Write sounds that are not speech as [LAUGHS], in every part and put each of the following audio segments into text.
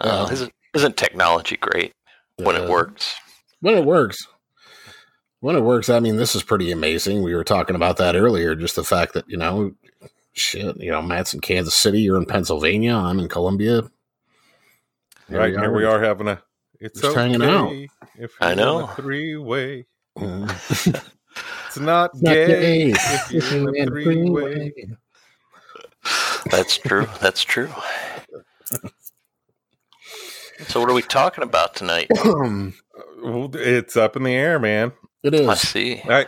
Uh, isn't isn't technology great when uh, it works? when it works. When it works, I mean, this is pretty amazing. We were talking about that earlier. Just the fact that you know, shit, you know, Matt's in Kansas City, you're in Pennsylvania, I'm in Columbia. right here we are having a. It's Just hanging out. If I you're know. three way. Mhm. [LAUGHS] [LAUGHS] It's not Not gay. gay. If you're in a three way. That's true. That's true. [LAUGHS] So what are we talking about tonight? [CLEARS THROAT] It's up in the air, man. It is. I see. I,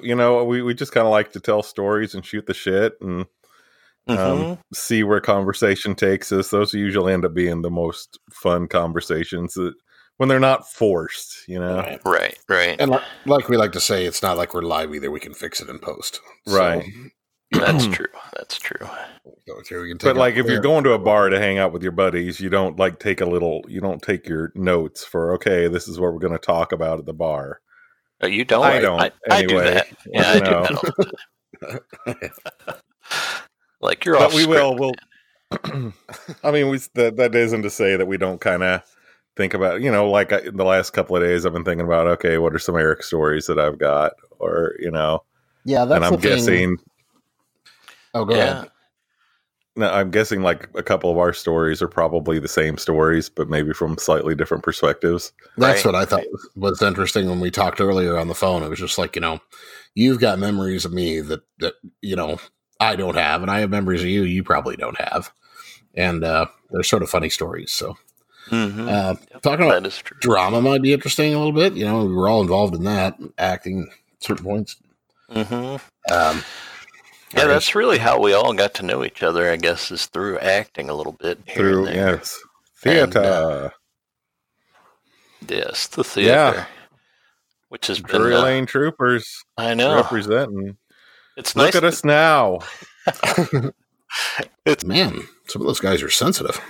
you know, we, we just kind of like to tell stories and shoot the shit and um, Mhm. see where conversation takes us. Those usually end up being the most fun conversations that, when they're not forced, you know? Right. Right, right. And li- like we like to say, it's not like we're live either. We can fix it in post. So, Right. That's [CLEARS THROAT] true. That's true. go through, we can take But like it if you're going to a bar to hang out with your buddies, you don't like take a little you don't take your notes for okay, this is what we're going to talk about at the bar. Oh, you don't? I don't, I, I do anyway. that. [LAUGHS] Yeah, I do that all the time. [LAUGHS] [LAUGHS] like you're but off we script, will we'll. [CLEARS THROAT] I mean, we that that isn't to say that we don't kind of think about, you know, like I, the last couple of days I've been thinking about okay, what are some Eric stories that I've got or, you know, yeah, that's and I'm the thing. Guessing Oh, go Yeah. ahead. no, I'm guessing like a couple of our stories are probably the same stories but maybe from slightly different perspectives. That's Right. what I thought was, was interesting when we talked earlier on the phone. It was just like, you know, you've got memories of me that, that, you know, I don't have, and I have memories of you you probably don't have. And uh, they're sort of funny stories. So, Mhm. uh, talking about that is true. drama might be interesting a little bit. You know, we were all involved in that, acting at certain points. hmm Um, Yeah, that's really how we all got to know each other. I guess is through acting a little bit here Through and there. yes. And, Theater. uh, Yes, the theater. Yeah. Which has been. Drury uh, Lane Troupers I know. representing. It's Look nice. at to- us now. [LAUGHS] It's man, some of those guys are sensitive.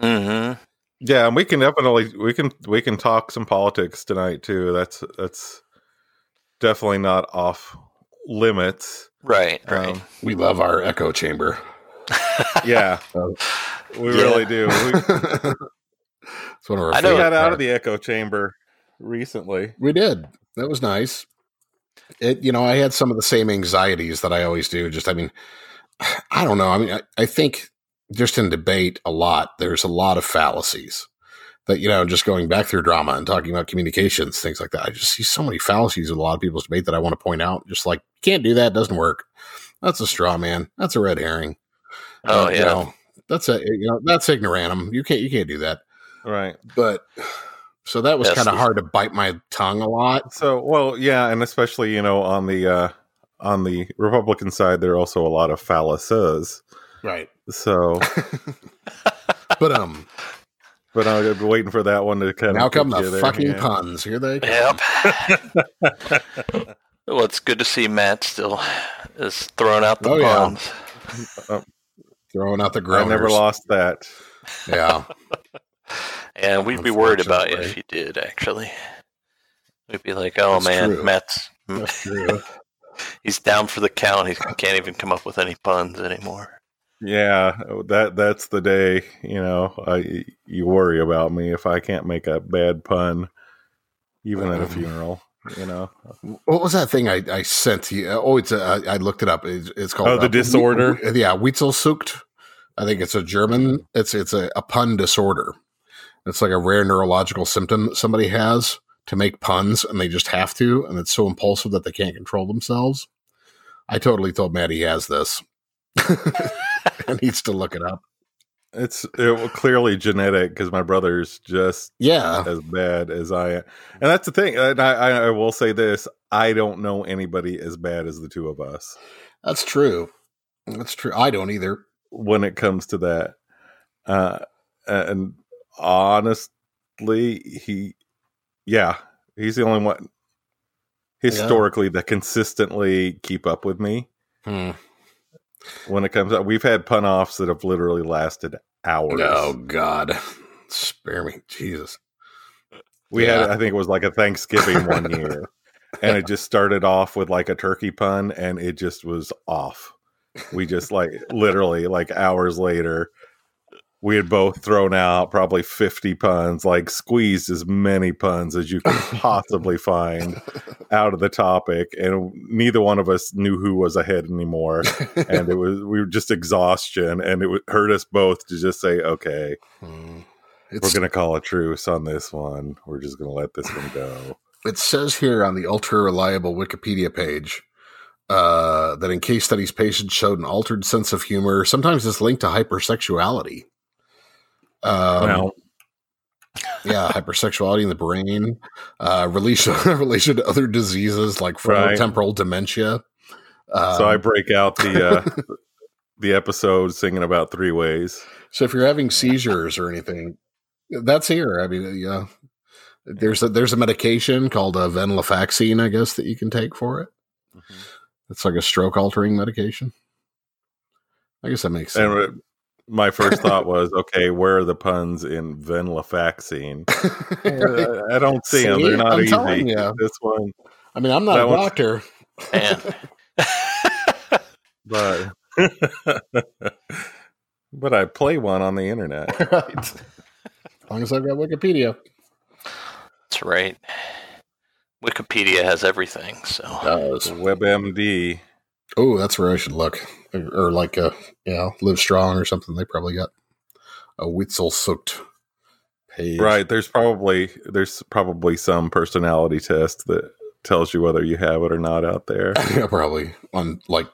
Mhm. Yeah, and we can definitely we can we can talk some politics tonight too. That's that's definitely not off limits. Right, right. Um, We love our echo chamber. [LAUGHS] yeah, Oh. we Yeah. really do. We, [LAUGHS] it's one of our I know we got out of the echo chamber recently. We did. That was nice. It, you know, I had some of the same anxieties that I always do. Just, I mean, [SIGHS] I don't know. I mean, I, I think just in debate a lot, there's a lot of fallacies that, you know, just going back through drama and talking about communications, things like that. I just see so many fallacies in a lot of people's debate that I want to point out. Just like, can't do that. Doesn't work. That's a straw man. That's a red herring. oh Uh, yeah. You know, that's a, you know, that's ignorantum. You can't, you can't do that. Right. But so that was Yes, kind of hard to bite my tongue a lot. So well, yeah, and especially you know on the uh on the Republican side, there are also a lot of phalluses. Right. So, [LAUGHS] But, um, but been waiting for that one to kind Now of come the fucking puns. Here they [LAUGHS] come. Yep. [LAUGHS] well, it's good to see Matt still is throwing out the Oh, yeah. bombs. Uh, throwing out the ground. I never lost that. Yeah. [LAUGHS] And we'd be worried about you if Unfortunately. you did. Actually, we'd be like, "Oh That's man, true. Matt's That's true. [LAUGHS] he's down for the count. He can't even come up with any puns anymore." Yeah, that that's the day. You know, I you worry about me if I can't make a bad pun, even at a mm-hmm. funeral. You know, What was that thing I, I sent to you? Oh, it's a, I I looked it up. It's, it's called Oh, the uh, disorder? Yeah, Witzelsucht. I think it's a German. It's it's a, a pun disorder. It's like a rare neurological symptom that somebody has to make puns, and they just have to, and it's so impulsive that they can't control themselves. I totally told Matt he has this. [LAUGHS] and needs to look it up. It's it, clearly genetic because my brother's just Yeah. as bad as I am, and that's the thing. And I, I, I will say this: I don't know anybody as bad as the two of us That's true. That's true. I don't either. when it comes to that. Uh, and honestly, he, yeah, he's the only one historically that consistently keep up with me Hmm. When it comes out. We've had pun offs that have literally lasted hours. Oh God, spare me, Jesus. We had, I think it was like a Thanksgiving one [LAUGHS] year, and it just started off with like a turkey pun, and it just was off. We just like literally like hours later, we had both thrown out probably 50 puns, like squeezed as many puns as you could [LAUGHS] possibly find out of the topic. And neither one of us knew who was ahead anymore. And it was, we were just exhaustion. And it hurt us both to just say, okay, Hmm. we're going to call a truce on this one. We're just going to let this one go. it says here on the ultra reliable Wikipedia page uh, that in case studies, patients showed an altered sense of humor. Sometimes it's linked to hypersexuality. Um, Well, yeah, [LAUGHS] hypersexuality in the brain, uh, relation [LAUGHS] relation to other diseases like Right. frontotemporal dementia. Um, so I break out the, uh, [LAUGHS] the episode singing about three ways. So if you're having seizures or anything, that's here. I mean, yeah, there's a there's a medication called a venlafaxine, I guess, that you can take for it. It's like a stroke altering medication. I guess that makes sense. And uh, my first [LAUGHS] thought was, okay, where are the puns in venlafaxine? [LAUGHS] I I don't see them. They're not I'm easy. telling ya. This one, I mean, I'm not a one's- doctor. Man. [LAUGHS] but but I play one on the internet. right. As long as I've got Wikipedia. That's right. Wikipedia has everything, so Does. WebMD. Oh, that's where I should look. Or, or like a, you know, Live Strong or something. They probably got a Witzelsucht page. Right. There's probably there's probably some personality test that tells you whether you have it or not out there. [LAUGHS] yeah, probably on like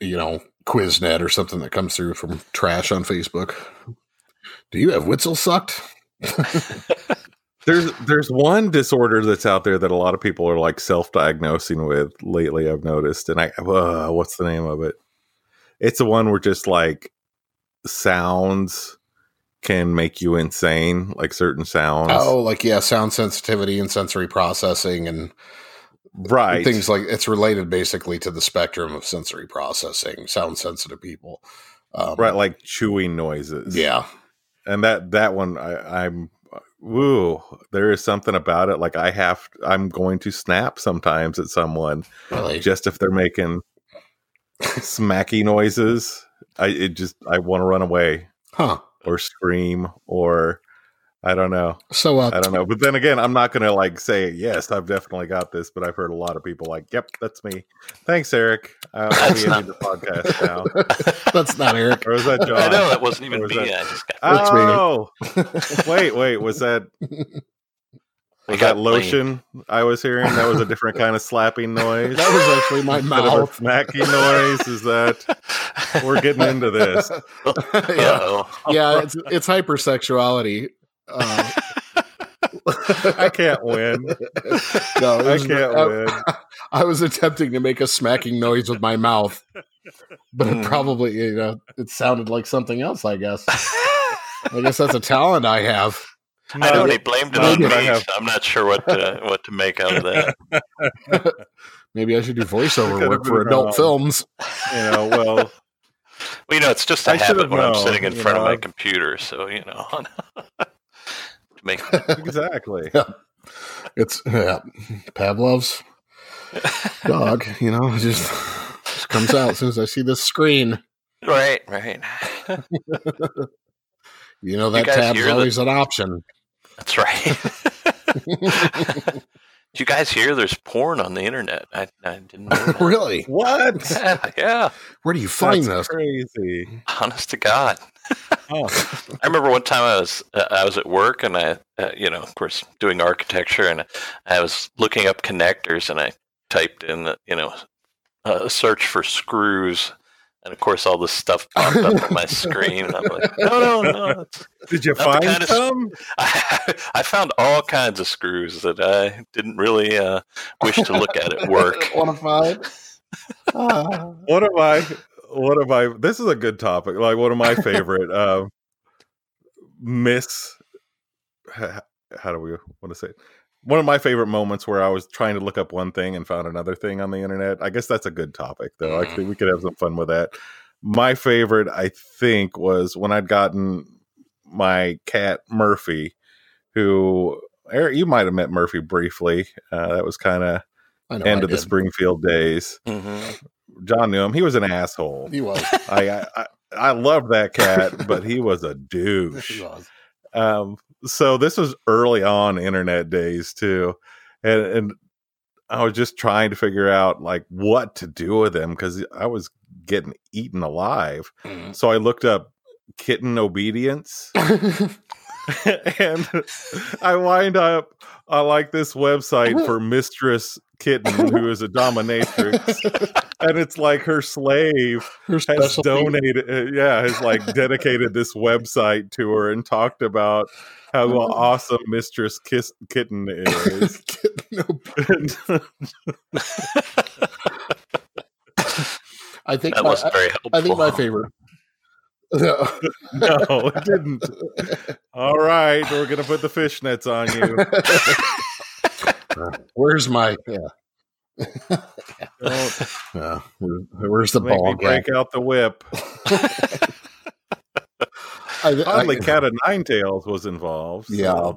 you know Quiznet or something that comes through from trash on Facebook. Do you have Witzelsucht? [LAUGHS] [LAUGHS] There's there's one disorder that's out there that a lot of people are like self-diagnosing with lately. I've noticed, and I uh, what's the name of it? It's the one where just like sounds can make you insane, like certain sounds. Oh, like yeah, sound sensitivity and sensory processing and right. things like it's related basically to the spectrum of sensory processing. Sound sensitive people, um, right, like chewing noises. Yeah, and that that one I, I'm woo. There is something about it. Like I have, I'm going to snap sometimes at someone really. just if they're making smacky noises. I it just I want to run away Huh. or scream or I don't know. So uh, I don't know. But then again, I'm not going to like say yes. I've definitely got this. But I've heard a lot of people like, "Yep, that's me." Thanks, Eric. Uh, I'll That's be not- ending the podcast now. [LAUGHS] that's not Eric. Or was that John? I know that wasn't even was me. that- I just got, That's me. Oh, wait, wait. Was that [LAUGHS] I was got that lotion I was hearing? That was a different kind of slapping noise. [LAUGHS] That was actually my Instead of a mouth. smacking noise. Is that we're getting into this? yeah, yeah. It's it's hypersexuality. Uh, I can't win. [LAUGHS] no, I was- can't I- win. I was attempting to make a smacking noise with my mouth, but it Mm. probably you know it sounded like something else. I guess. I guess that's a [LAUGHS] talent I have. I know they blamed it on me. I have- so I'm not sure what to what to make out of that. [LAUGHS] Maybe I should do voiceover work for adult wrong. films. You know, well, Well, you know, it's just a I should habit have when I'm sitting in you front of know. my computer. So you know, to make [LAUGHS] exactly. It's yeah, Pavlov's dog. You know, just, just comes out as soon as I see this screen. right, right. [LAUGHS] You know that guys tab's hear the- always an option. That's right. [LAUGHS] Did you guys hear? There's porn on the internet. I, I didn't know really? What? yeah, yeah. Where do you find That's this? crazy. Honest to God. Oh, [LAUGHS] I remember one time I was uh, I was at work and I uh, you know of course doing architecture and I was looking up connectors and I typed in the, you know a search for screws and of course all this stuff popped up on my screen and I'm like no no no [LAUGHS] did you find kind of- some? I, I found all kinds of screws that I didn't really uh, wish to look at at work. [LAUGHS] Quantified. Ah. What am I? What am I? This is a good topic. Like one of my favorite. uh, miss. How, do we want to say it? One of my favorite moments where I was trying to look up one thing and found another thing on the internet. I guess that's a good topic, though. I Mhm. think we could have some fun with that. My favorite, I think, was when I'd gotten my cat Murphy, who Eric, you might have met Murphy briefly. Uh, that was kind of end I of the. Springfield days. hmm John knew him. He was an asshole. He was. I, I, I I love that cat, but he was a [LAUGHS] douche. He Um, so this was early on internet days too, and and I was just trying to figure out like what to do with him because I was getting eaten alive. Mm-hmm. So I looked up kitten obedience, [LAUGHS] [LAUGHS] and I wind up on like this website for Mistress Kitten, who is a dominatrix, [LAUGHS] and it's like her slave Her has donated uh, yeah has like dedicated this website to her and talked about how Oh. awesome mistress Kiss, kitten is [LAUGHS] No, And- [LAUGHS] I think That my, wasn't very helpful. I think my favorite. no it didn't all right we're gonna put the fishnets on you Where's my yeah? [LAUGHS] Yeah where, where's the make ball break out the whip [LAUGHS] I, oddly I, cat of nine tails was involved so- Yeah.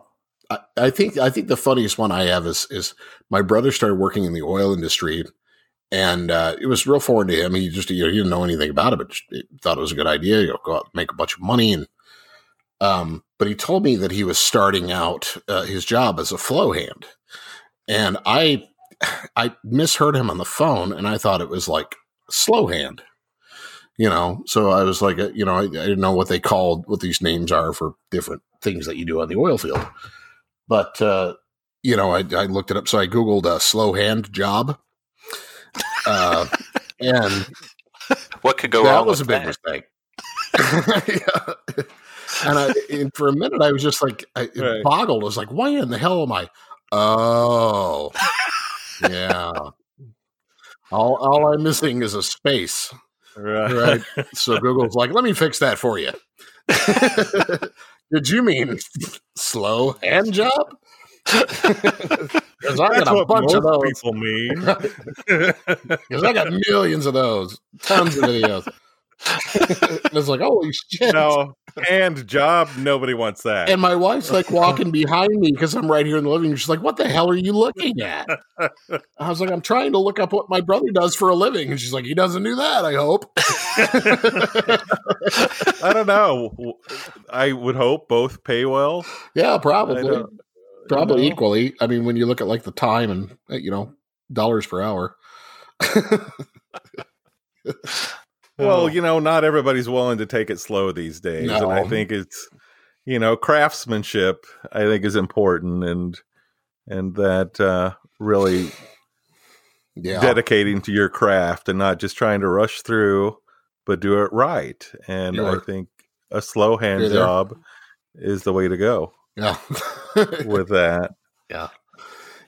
I, I think I think the funniest one I have is is my brother started working in the oil industry, and uh, it was real foreign to him. He just you know, he didn't know anything about it, but just, he thought it was a good idea. You know, go out and make a bunch of money, and um, but he told me that he was starting out uh, his job as a flow hand, and I I misheard him on the phone, and I thought it was like slow hand. You know, so I was like, uh, you know, I, I didn't know what they called what these names are for different things that you do on the oil field. But uh, you know, I, I looked it up. So I googled a slow hand job, uh, [LAUGHS] and what could go that wrong? That was a big that? mistake. [LAUGHS] Yeah. And I, and for a minute, I was just like, I Right. boggled. I was like, why in the hell am I? Oh, yeah. All, all I'm missing is a space. right, Right. [LAUGHS] So Google's like, let me fix that for you. Did you mean slow hand job? Because I got a bunch of those. people mean. [LAUGHS] Because I got millions of those, tons of videos. [LAUGHS] it's like, holy shit. no, and job, nobody wants that. And my wife's like [LAUGHS] walking behind me because I'm right here in the living room. She's like, What the hell are you looking at? [LAUGHS] I was like, I'm trying to look up what my brother does for a living. And she's like, He doesn't do that, I hope. [LAUGHS] I don't know. I would hope both pay well. yeah, probably. Probably you know? equally. I mean, when you look at like the time and, uh, you know, dollars per hour. Well, you know, not everybody's willing to take it slow these days, and I think it's you know craftsmanship. I think is important, and and that uh, really yeah. dedicating to your craft and not just trying to rush through, but do it right. And I You're- think a slow hand You're job is the way to go yeah. [LAUGHS] with that. Yeah,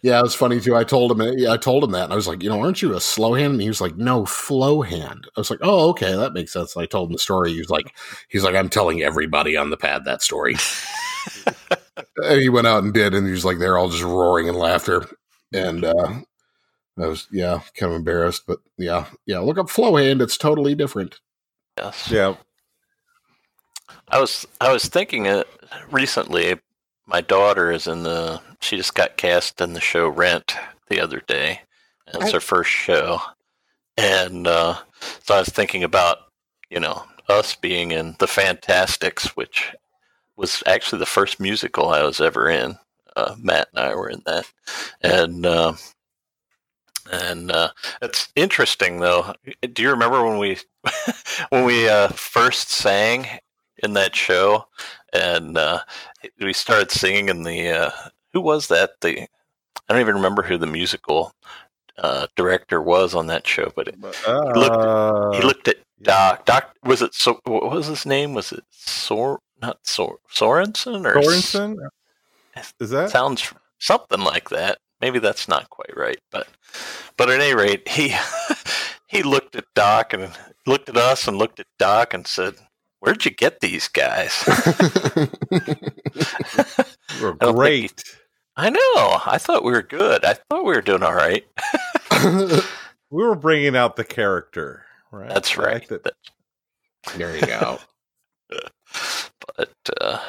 it was funny too. I told him, yeah, I told him that, and I was like, you know, aren't you a slow hand? And he was like, no, flow hand. I was like, oh, okay, that makes sense. And I told him the story. He was like, he's like, I'm telling everybody on the pad that story. [LAUGHS] and he went out and did, and he was like, they're all just roaring in laughter, and uh, I was, yeah, kind of embarrassed, but yeah, yeah. Look up flow hand; it's totally different. Yes. Yeah, I was I was thinking it recently. My daughter is in the. She just got cast in the show Rent the other day. It's her first show, and uh, so I was thinking about you know us being in the Fantasticks, which was actually the first musical I was ever in. Uh, Matt and I were in that, and uh, and uh, it's interesting though. Do you remember when we [LAUGHS] when we uh, first sang in that show, and uh, we started singing in the uh, who was that? The I don't even remember who the musical uh, director was on that show, but it, uh, he looked at Doc. Doc was it? So what was his name? Was it Sor? Not Sor Sorensen or Sorensen. Is that sounds something like that. Maybe that's not quite right, but but at any rate, he [LAUGHS] he looked at Doc and looked at us and looked at Doc and said, "Where'd you get these guys?" [LAUGHS] [LAUGHS] We're I don't think great? I know. I thought we were good. I thought we were doing all right. [LAUGHS] We were bringing out the character, right? That's right. that- there you go. But uh,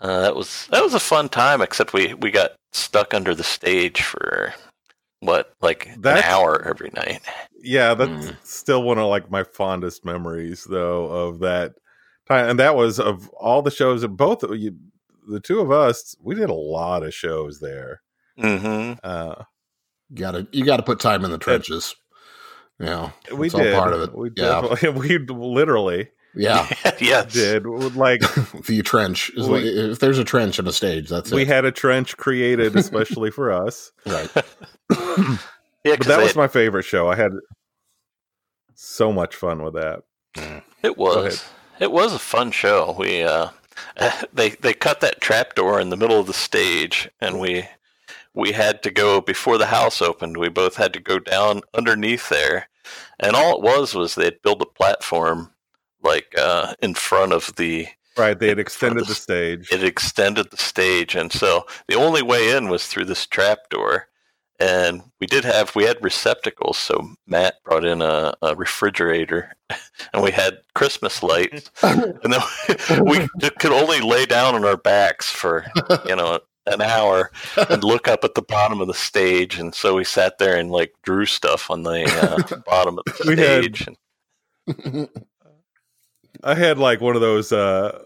uh, that was that was a fun time. Except we we got stuck under the stage for what like That's- an hour every night. Yeah, that's Mm. still one of like my fondest memories though of that time. And that was of all the shows that both of you the two of us, we did a lot of shows there. hmm Uh gotta you gotta put time in the trenches. You know, we all did part of it. We Yeah. definitely [LAUGHS] we literally yeah. [LAUGHS] yes. did like [LAUGHS] the trench is We- what, if there's a trench in a stage, that's it. we it. had a trench created especially for us. right. Yeah, But 'cause that they- was my favorite show. I had so much fun with that. It was. It was a fun show. We uh, [LAUGHS] they they cut that trap door in the middle of the stage, and we we had to go before the house opened. We both had to go down underneath there, and all it was was they'd build a platform like uh, in front of the. Right, they had extended the the- stage. It extended the stage, and so the only way in was through this trap door. And we did have we had receptacles, so Matt brought in a, a refrigerator, [LAUGHS] and we had Christmas lights. [LAUGHS] And then [LAUGHS] we could only lay down on our backs for you know an hour and look up at the bottom of the stage. And so we sat there and like drew stuff on the uh, bottom of the We had- stage. And, I had like one of those uh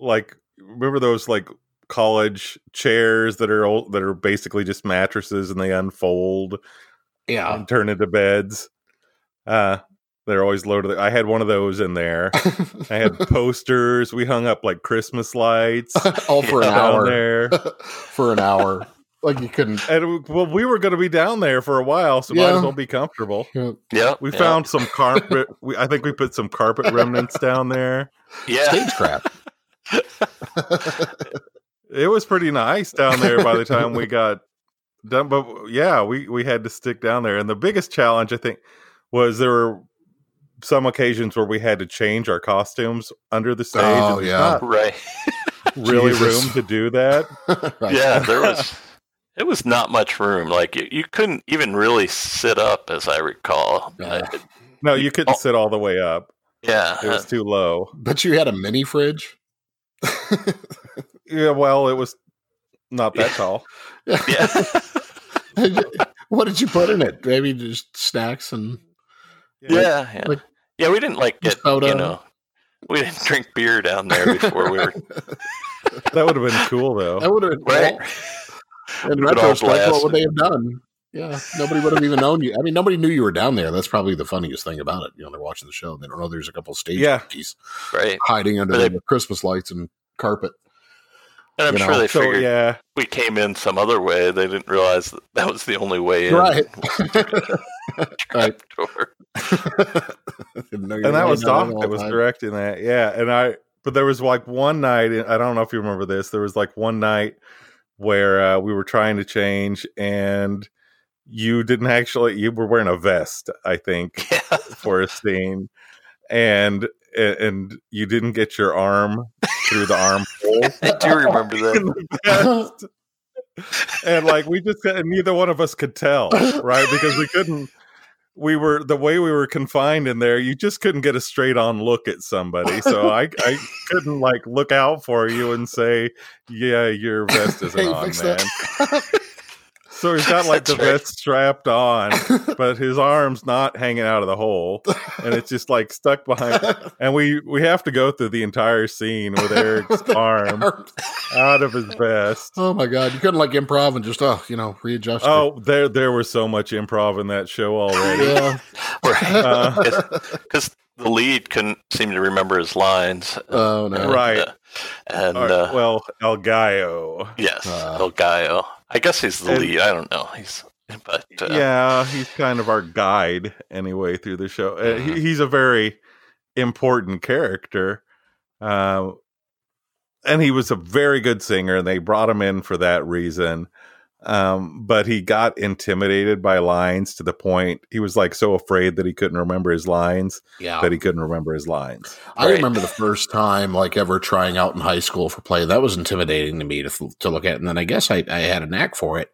like remember those like college chairs that are old, that are basically just mattresses and they unfold yeah. and turn into beds. Uh they're always loaded. I had one of those in there. I had [LAUGHS] posters. We hung up like Christmas lights all [LAUGHS] for an Yeah. [LAUGHS] down hour. there. for an hour. Like you couldn't. And well, we were going to be down there for a while, so might as well be comfortable. yeah We yeah, found some carpet. We, I think we put some carpet remnants down there. yeah Stage crap. It was pretty nice down there by the time we [LAUGHS] got done. But yeah, we we had to stick down there, and the biggest challenge I think was there were some occasions where we had to change our costumes under the stage. Oh, and yeah. not right [LAUGHS] really Jesus. room to do that. [LAUGHS] Right. yeah there was it was not much room like you, you couldn't even really sit up as i recall Yeah. Uh, No, you couldn't Oh. sit all the way up. yeah It was too low. But you had a mini fridge. Yeah, well, it was not that tall. yeah [LAUGHS] [LAUGHS] what did you put in it? Maybe just snacks and yeah yeah, like- yeah we didn't like get soda. you know we didn't drink beer down there before we were [LAUGHS] That would have been cool though. that would have been right well, in Would've all retrospect. What would they have done? Yeah, nobody would have even known you. I mean, nobody knew you were down there. That's probably the funniest thing about it. You know, they're watching the show. and They don't know there's a couple of stage Yeah. monkeys right hiding under they- the Christmas lights and carpet. And i'm You sure know, they So figured yeah, we came in some other way. They didn't realize that, that was the only way in. Right. Trap door. Didn't know you and that was down Doc that was time. directing that. Yeah, and I but there was like one night I don't know if you remember this. There was like one night where uh, we were trying to change and you didn't actually you were wearing a vest, I think, [LAUGHS] Yeah. for a scene. And and you didn't get your arm through the armhole. [LAUGHS] I do remember that. and like we just and neither one of us could tell, right? Because we couldn't we were the way we were confined in there, you just couldn't get a straight on look at somebody. So I I couldn't like look out for you and say, Yeah, your vest isn't Hey, on, man. [LAUGHS] that. So he's got like the That's right. vest strapped on, [LAUGHS] but his arm's not hanging out of the hole, and it's just like stuck behind. [LAUGHS] And we we have to go through the entire scene with Eric's arm out of his vest. oh my god! You couldn't like improv and just oh, you know, readjust. it. Oh, there there was so much improv in that show already. yeah. [LAUGHS] Right. Uh, Because the lead couldn't seem to remember his lines. Oh no. And, Right. uh, and All right, uh, well, El Gallo. yes, Uh. El Gallo. I guess he's the And- lead. I don't know. He's but uh, yeah, he's kind of our guide anyway through the show. Uh, he, he's a very important character, uh, and he was a very good singer. And they brought him in for that reason. Um, but he got intimidated by lines to the point he was like so afraid that he couldn't remember his lines Yeah. that he couldn't remember his lines. I Right. remember the first time, like ever trying out in high school for play. That was intimidating to me to to look at, and then I guess I, I had a knack for it,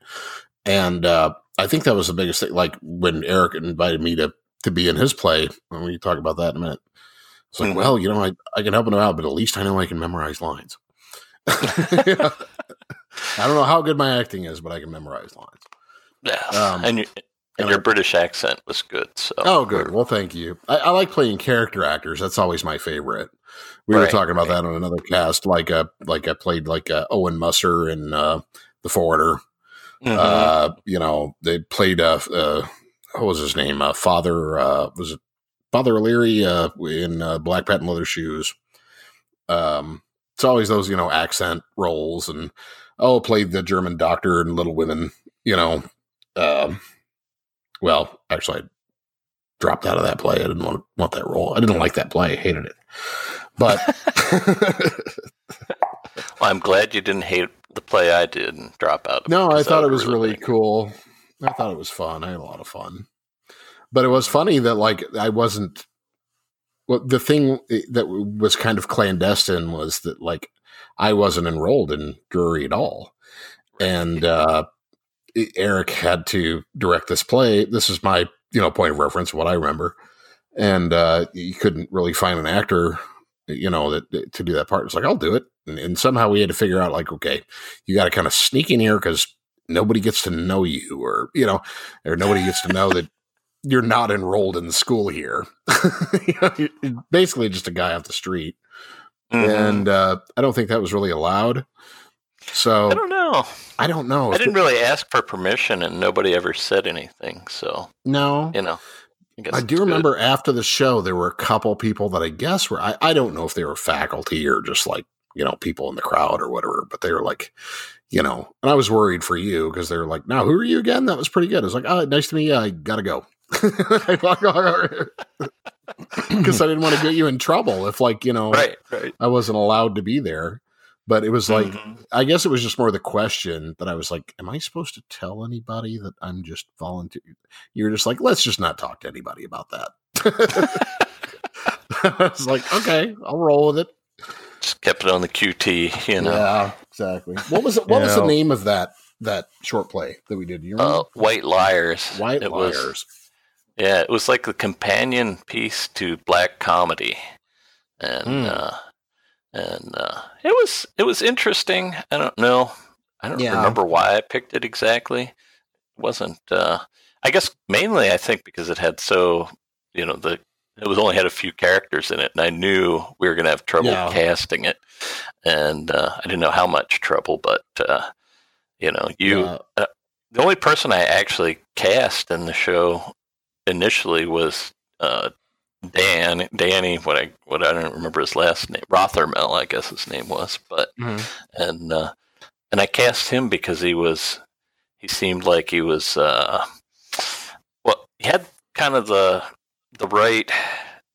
and uh, I think that was the biggest thing. Like when Eric invited me to to be in his play, and we can talk about that in a minute. It's like, Mhm. well, you know, I I can help him out, but at least I know I can memorize lines. [LAUGHS] I don't know how good my acting is, but I can memorize lines. Yeah, Um, and, you, and and your I- British accent was good. So Oh, good. Well, thank you. I, I like playing character actors. That's always my favorite. We were talking about right. that on another cast. Like, uh, like I played like uh, Owen Musser in uh, The Foreigner. Mhm. Uh, you know, they played uh, uh, what was his name? Uh, Father uh, was it Father O'Leary uh, in uh, Black Patent Leather Shoes. Um, it's always those you know accent roles, and oh, played the German doctor in Little Women. You know, um, well, actually, I dropped out of that play. I didn't want want that role. I didn't like that play. I hated it. But [LAUGHS] well, I'm glad you didn't hate the play I did and drop out. of no, I thought it was really been- cool. I thought it was fun. I had a lot of fun. But it was funny that like I wasn't. Well, the thing that was kind of clandestine was that like I wasn't enrolled in Drury at all, and uh, Eric had to direct this play. This is my you know point of reference, what I remember, and uh, you couldn't really find an actor, you know, that, to do that part. It's like I'll do it, and, and somehow we had to figure out like, okay, you got to kind of sneak in here because nobody gets to know you, or you know, or nobody gets to know that you're not enrolled in the school here. [LAUGHS] you know, basically just a guy off the street, Mhm. and uh, I don't think that was really allowed. So I don't know. I don't know. I didn't really ask for permission, and nobody ever said anything. So No, you know, I, guess I do good. remember after the show, there were a couple people that I guess were, I, I don't know if they were faculty or just like, you know, people in the crowd or whatever, but they were like, you know, and I was worried for you because they were like, now who are you again? That was pretty good. I was like, oh, nice to meet you. I gotta go. [LAUGHS] Because [CLEARS THROAT] I didn't want to get you in trouble if, like, you know, Right, right. I wasn't allowed to be there. But it was like, Mhm. I guess it was just more the question that I was like, am I supposed to tell anybody that I'm just volunteering? You're just like, let's just not talk to anybody about that. [LAUGHS] I was like, okay, I'll roll with it. just kept it on the QT. You know, Yeah, exactly. What was it? What was the name of that that short play that we did? You remember? uh, White Liars. White it Liars. Was, yeah, it was like the companion piece to Black Comedy, and Hmm. uh, and uh, it was it was interesting. I don't know. I don't Yeah. remember why I picked it exactly. It wasn't. Uh, I guess mainly I think because it had so you know the it was only had a few characters in it, and I knew we were going to have trouble Yeah. casting it, and uh, I didn't know how much trouble, but uh, you know you Yeah. the only person I actually cast in the show initially was uh, Dan, Danny. What I what I don't remember his last name, Rothermel, I guess his name was. But Mhm. and uh, and I cast him because he was he seemed like he was uh, well he had kind of the the right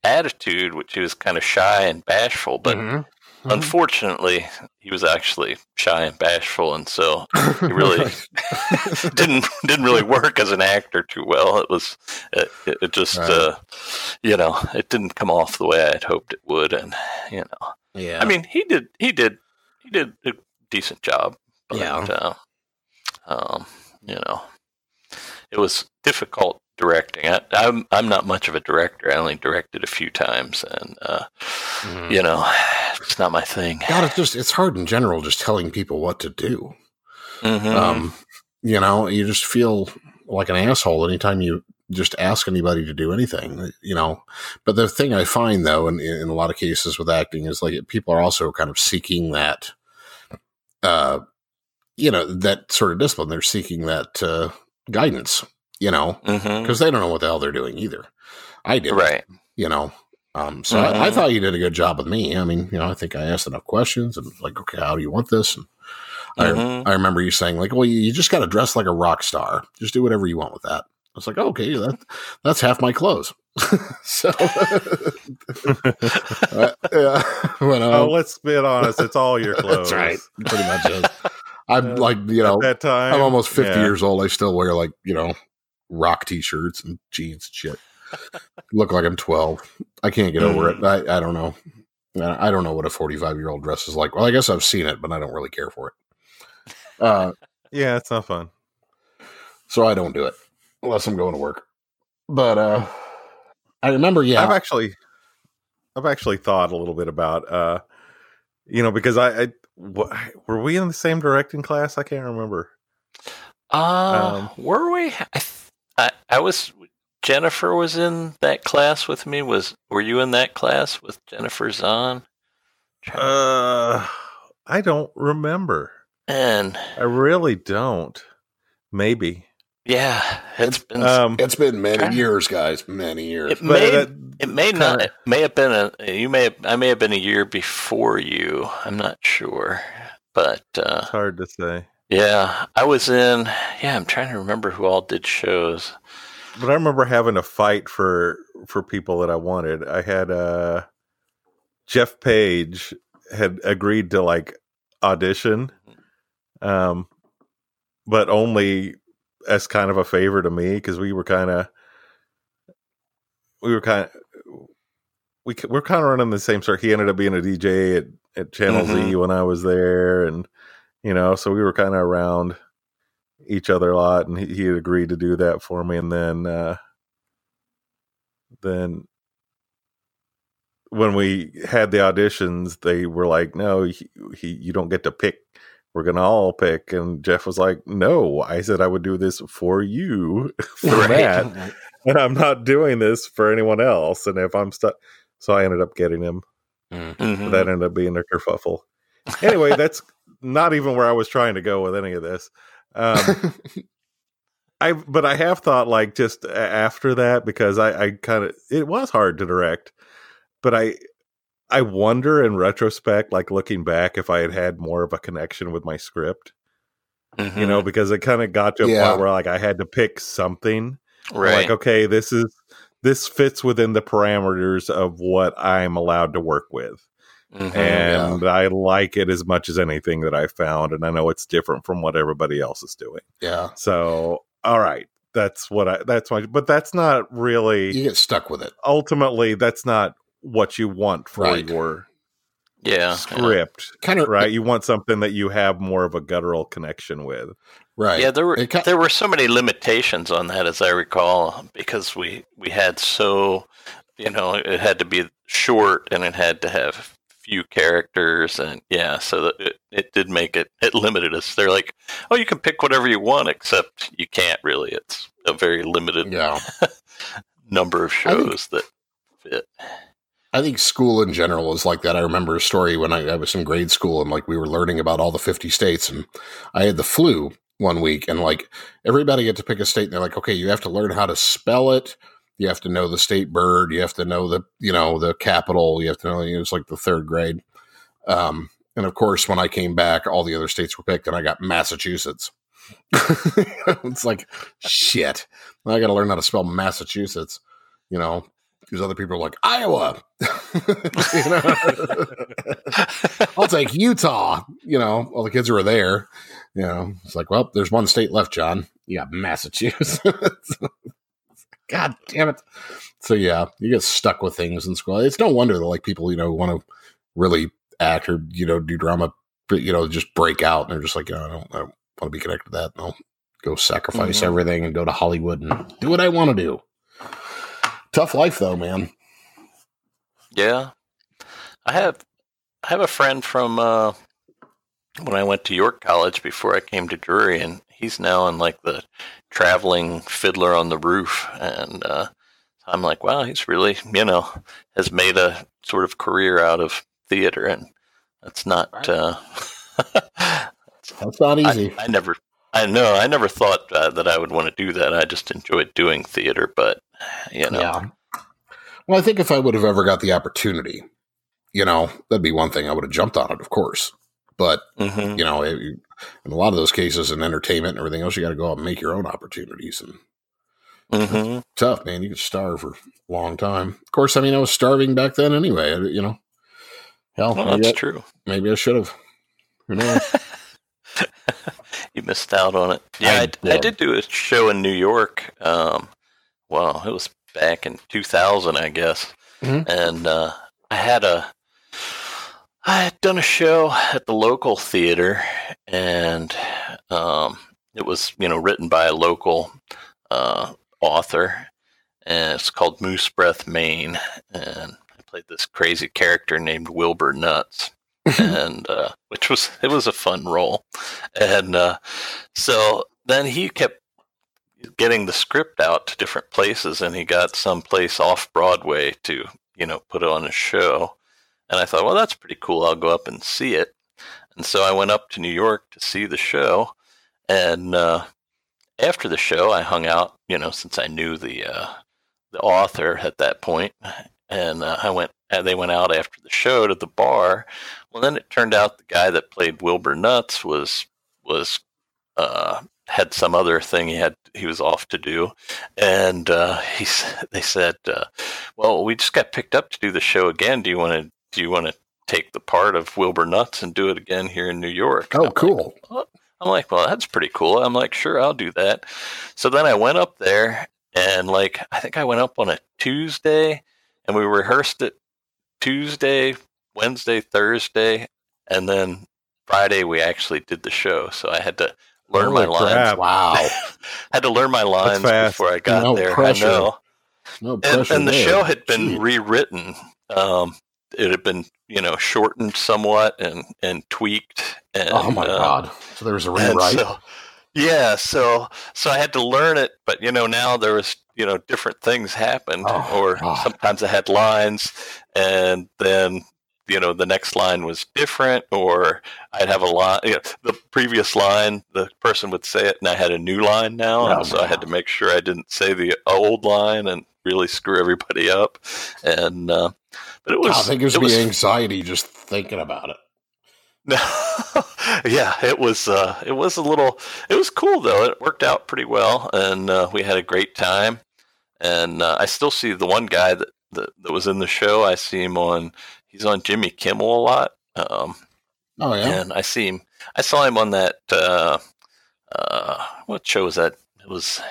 attitude, which he was kind of shy and bashful, but Mhm. Mhm. unfortunately he was actually shy and bashful, and so he [LAUGHS] really [LAUGHS] didn't didn't really work as an actor too well. It was it, it just Right. uh, you know it didn't come off the way I had hoped it would, and you know yeah. I mean he did he did he did a decent job, but Yeah. uh, um, you know it was difficult directing. I, I'm I'm not much of a director. I only directed a few times, and uh, Mhm. you know it's not my thing. God, it's just it's hard in general just telling people what to do. Mhm. Um, you know, you just feel like an asshole anytime you just ask anybody to do anything, you know. But the thing I find though, in, in a lot of cases with acting, is like people are also kind of seeking that, uh, you know, that sort of discipline. They're seeking that uh, guidance, you know, because they don't know what the hell they're doing either. I did, right. you know. Um, so I, I Mhm. thought you did a good job with me. I mean, you know, I think I asked enough questions and like, okay, how do you want this? And I, Mhm. I remember you saying like, well, you, you just got to dress like a rock star. Just do whatever you want with that. I was like, okay, that, that's half my clothes. [LAUGHS] so, [LAUGHS] uh, yeah, [LAUGHS] when, uh, oh, let's be honest. It's all your clothes. that's right. Pretty much is. I'm like, you know, At that time, I'm almost 50 yeah. years old. I still wear like, you know, rock t-shirts and jeans and shit. Look like I'm 12. I can't get over it. I, I don't know. I I don't know what a 45 year old dress is like. Well, I guess I've seen it, but I don't really care for it. Uh, Yeah, it's not fun. so I don't do it unless I'm going to work. But uh, I remember, yeah, I've actually, I've actually thought a little bit about, uh, you know, because I, I wh- were we in the same directing class? I can't remember. Uh, um, were we? I, I, I was. Jennifer was in that class with me. Was were you in that class with Jennifer Zahn? Uh, I don't remember. And I really don't. Maybe. Yeah, it's been um, it's been many years, guys. Many years. It may, that, it may not. It may have been a. You may. Have, I may have been a year before you. I'm not sure, but uh, it's hard to say. Yeah, I was in. Yeah, I'm trying to remember who all did shows. But I remember having a fight for for people that I wanted. I had uh Jeff Page had agreed to like audition, um, but only as kind of a favor to me because we were kind of we were kind of we we're kind of running the same circuit. He ended up being a DJ at at Channel mm-hmm. Z when I was there, and you know, so we were kind of around each other a lot, and he, he agreed to do that for me, and then uh, then when we had the auditions, they were like, "No, he, he you don't get to pick. We're gonna all pick. And jeff was like no i said i would do this for you [LAUGHS] [LAUGHS] for right. that and i'm not doing this for anyone else and if i'm stuck so i ended up getting him. Mm-hmm. that ended up being a kerfuffle. Anyway that's not even where i was trying to go with any of this um, i but i have thought like just after that because i i kind of it was hard to direct but i I wonder in retrospect, like looking back, if I had had more of a connection with my script, mm-hmm. you know, mm-hmm. because it kind of got to a yeah. point where like I had to pick something. Right. Like, okay, this is this fits within the parameters of what I'm allowed to work with. Mm-hmm, and yeah. I like it as much as anything that I found, and I know it's different from what everybody else is doing. Yeah. So, all right, that's what I. That's my. But that's not really. You get stuck with it. Ultimately, that's not what you want for right. your yeah script kind of right you want something that you have more of a guttural connection with right yeah there were kind there were so many limitations on that as i recall because we we had so you know it had to be short and it had to have few characters and yeah so that it, it did make it it limited us they're like oh you can pick whatever you want except you can't really it's a very limited yeah. [LAUGHS] number of shows think, that fit I think school in general is like that. I remember a story when I, I, was in grade school and like we were learning about all the 50 states and I had the flu one week and like everybody had to pick a state and they're like, okay, you have to learn how to spell it. You have to know the state bird. You have to know the, you know, the capital. You have to know, it was like the third grade. Um, and of course, when I came back, all the other states were picked and I got Massachusetts. [LAUGHS] it's like, shit. I got to learn how to spell Massachusetts you know, because other people are like Iowa. [LAUGHS] [LAUGHS] I'll take Utah. You know, all the kids who are there. You know, it's like, well, there's one state left, John. You got Massachusetts. God damn it. So yeah, you get stuck with things in school. It's no wonder that like people, you know, want to really act or you know do drama, but you know, just break out and they're just like, know, I don't, I don't want to be connected to that. I'll go sacrifice mm-hmm. everything and go to Hollywood and do what I want to do. Tough life though, man. Yeah. I have I have a friend from uh, when I went to York College before I came to Drury and he's now in like the traveling fiddler on the roof and uh, I'm like, wow, he's really, you know, has made a sort of career out of theater and that's not right. uh, [LAUGHS] that's not easy. I, I, never I know I never thought uh, that I would want to do that. I just enjoyed doing theater, but you know. Yeah. Well, I think if I would have ever got the opportunity, you know, that'd be one thing. I would have jumped on it, of course. But mm-hmm. you know, in a lot of those cases, in entertainment and everything else, you got to go out and make your own opportunities. And mm-hmm. tough, man. You could starve for a long time. Of course, I mean, I was starving back then anyway. You know, hell, well, that's I, true. Maybe I should have. Who knows? [LAUGHS] you missed out on it. Yeah, I, I. I, did do a show in New York. Um, well, it was back in 2000, I guess. Mm-hmm. And uh, I had a, I had done a show at the local theater, and um, it was you know written by a local uh, author, and it's called Moose Breath, Maine, and I played this crazy character named Wilbur Nuts. [LAUGHS] and uh, which was it was a fun role, and uh, so then he kept getting the script out to different places, and he got some place off Broadway to you know put on a show. And I thought, well, that's pretty cool. I'll go up and see it. And so I went up to New York to see the show. And uh, after the show, I hung out, you know, since I knew the uh, the author at that point, and uh, I went. And they went out after the show to the bar. Well, then it turned out the guy that played Wilbur Nuts was was uh, had some other thing he had he was off to do, and uh, he [LAUGHS] they said, uh, "Well, we just got picked up to do the show again. Do you want to do you want to take the part of Wilbur Nuts and do it again here in New York?" Oh, cool. Like, I'm like, well, that's pretty cool. I'm like, sure, I'll do that. So then I went up there, and like, I think I went up on a Tuesday, and we rehearsed it Tuesday, Wednesday, Thursday, and then Friday we actually did the show. So I had to learn Holy my lines. crap. Wow. [LAUGHS] had to learn my lines before I got No there. pressure. I know. No And, pressure. and the there. show had been Gee. rewritten. Um, it had been, you know, shortened somewhat and and tweaked. And, Oh my uh, god! So there was a rewrite. so, yeah, so so I had to learn it, but you know now there was you know different things happened, Oh, or God. sometimes I had lines, and then you know the next line was different, or I'd have a line. You know, the previous line, the person would say it, and I had a new line now, Oh, and so I had to make sure I didn't say the old line and really screw everybody up, and uh, but it was God, I think it gives me was anxiety just thinking about it. [LAUGHS] yeah, it was uh, it was a little it was cool though. It worked out pretty well, and uh, we had a great time. And uh, I still see the one guy that, that that was in the show. I see him on he's on Jimmy Kimmel a lot, um, Oh yeah. and I see him. I saw him on that uh, uh, what show was that? It was.